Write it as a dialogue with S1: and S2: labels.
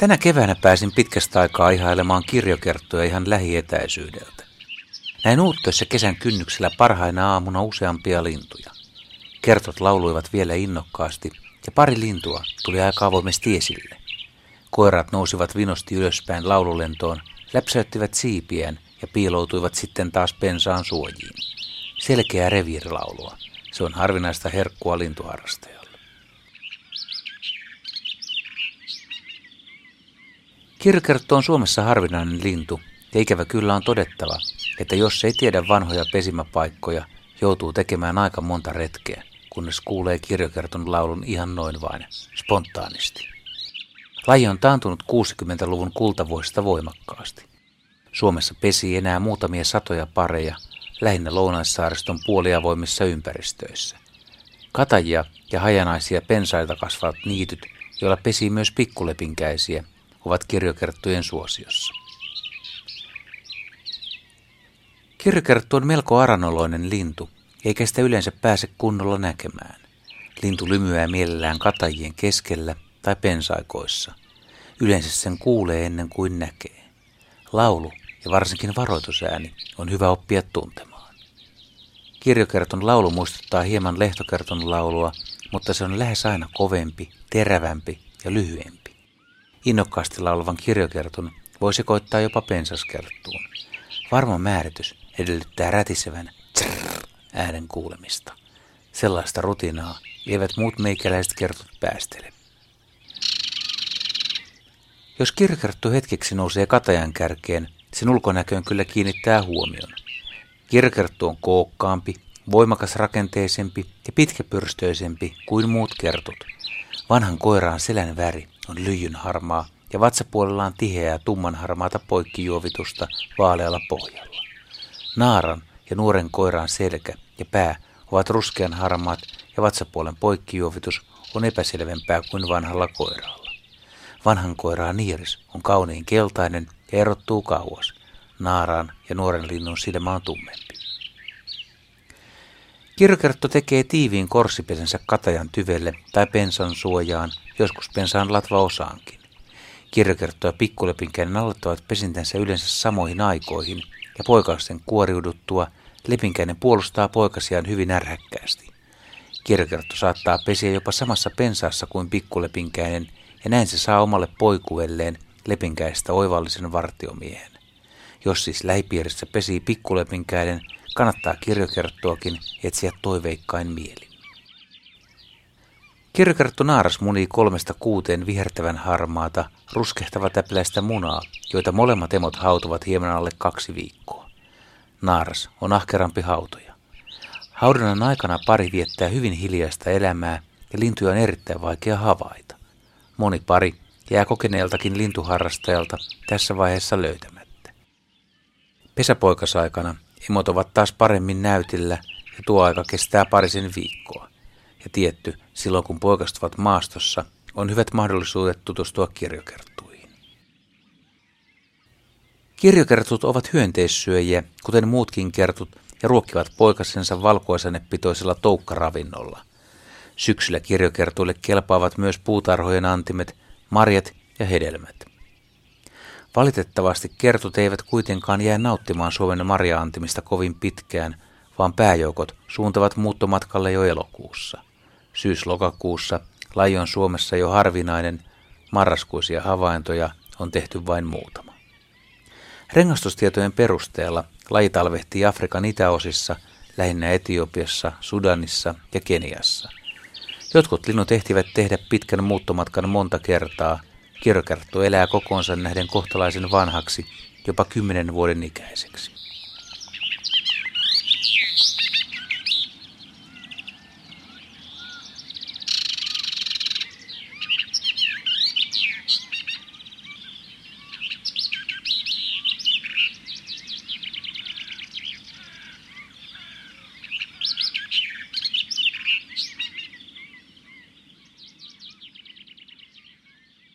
S1: Tänä keväänä pääsin pitkästä aikaa ihailemaan kirjokerttoja ihan lähietäisyydeltä. Näin uuttoissa kesän kynnyksellä parhaina aamuna useampia lintuja. Kertot lauluivat vielä innokkaasti ja pari lintua tuli aika avoimesti esille. Koirat nousivat vinosti ylöspäin laululentoon, läpsäyttivät siipiään ja piiloutuivat sitten taas pensaan suojiin. Selkeää reviirilaulua. Se on harvinaista herkkua lintuharrastajalle. Kirkertto on Suomessa harvinainen lintu, ja ikävä kyllä on todettava, että jos ei tiedä vanhoja pesimäpaikkoja, joutuu tekemään aika monta retkeä, kunnes kuulee kirjokerton laulun ihan noin vain, spontaanisti. Laji on taantunut 60-luvun kultavuosista voimakkaasti. Suomessa pesi enää muutamia satoja pareja, lähinnä Lounaissaariston puoliavoimissa ympäristöissä. Katajia ja hajanaisia pensaita kasvavat niityt, joilla pesi myös pikkulepinkäisiä, ovat kirjokerttujen suosiossa. Kirjokerttu on melko aranoloinen lintu, eikä sitä yleensä pääse kunnolla näkemään. Lintu lymyää mielellään katajien keskellä tai pensaikoissa. Yleensä sen kuulee ennen kuin näkee. Laulu ja varsinkin varoitusääni on hyvä oppia tuntemaan. Kirjokerton laulu muistuttaa hieman lehtokerton laulua, mutta se on lähes aina kovempi, terävämpi ja lyhyempi. Innokkaasti laulavan kirjokerton voi sekoittaa jopa pensaskerttuun. Varma määritys edellyttää rätisevän äänen kuulemista. Sellaista rutinaa eivät muut meikäläiset kertot päästele. Jos kirkerttu hetkeksi nousee katajan kärkeen, sen ulkonäköön kyllä kiinnittää huomion. Kirkerttu on kookkaampi, voimakas rakenteisempi ja pitkäpyrstöisempi kuin muut kertut. Vanhan koiraan selän väri on lyijyn harmaa ja vatsapuolellaan tiheää tummanharmaata poikkijuovitusta vaalealla pohjalla. Naaran ja nuoren koiran selkä ja pää ovat ruskean harmaat ja vatsapuolen poikkijuovitus on epäselvempää kuin vanhalla koiralla. Vanhan koiraan niiris on kauniin keltainen ja erottuu kauas. Naaraan ja nuoren linnun silmä on tummempi. Kirkertto tekee tiiviin korsipesensä katajan tyvelle tai pensan suojaan, joskus pensaan latvaosaankin. Kirjokertto ja pikkulepinkäinen aloittavat pesintänsä yleensä samoihin aikoihin, ja poikasten kuoriuduttua lepinkäinen puolustaa poikasiaan hyvin ärhäkkäästi. Kirjokertto saattaa pesiä jopa samassa pensaassa kuin pikkulepinkäinen, ja näin se saa omalle poikuelleen lepinkäistä oivallisen vartiomiehen. Jos siis lähipiirissä pesii pikkulepinkäinen, kannattaa kirjokerttoakin etsiä toiveikkain mieli. Kirjokerttu naaras munii kolmesta kuuteen vihertävän harmaata, ruskehtava täpläistä munaa, joita molemmat emot hautuvat hieman alle kaksi viikkoa. Naaras on ahkerampi hautoja. Haudannan aikana pari viettää hyvin hiljaista elämää ja lintuja on erittäin vaikea havaita. Moni pari jää kokeneeltakin lintuharrastajalta tässä vaiheessa löytämättä. Pesäpoikasaikana emot ovat taas paremmin näytillä ja tuo aika kestää parisen viikkoa. Ja tietty, silloin kun poikastuvat maastossa, on hyvät mahdollisuudet tutustua kirjokerttuihin. Kirjokertut ovat hyönteissyöjiä, kuten muutkin kertut, ja ruokkivat poikasensa valkoisanepitoisella toukkaravinnolla. Syksyllä kirjokertuille kelpaavat myös puutarhojen antimet, marjat ja hedelmät. Valitettavasti kertut eivät kuitenkaan jää nauttimaan Suomen marjaantimista kovin pitkään, vaan pääjoukot suuntavat muuttomatkalle jo elokuussa. Syys-lokakuussa laji on Suomessa jo harvinainen, marraskuisia havaintoja on tehty vain muutama. Rengastustietojen perusteella laji talvehtii Afrikan itäosissa, lähinnä Etiopiassa, Sudanissa ja Keniassa. Jotkut linnut ehtivät tehdä pitkän muuttomatkan monta kertaa. Kirjokerttu elää kokoonsa nähden kohtalaisen vanhaksi, jopa kymmenen vuoden ikäiseksi.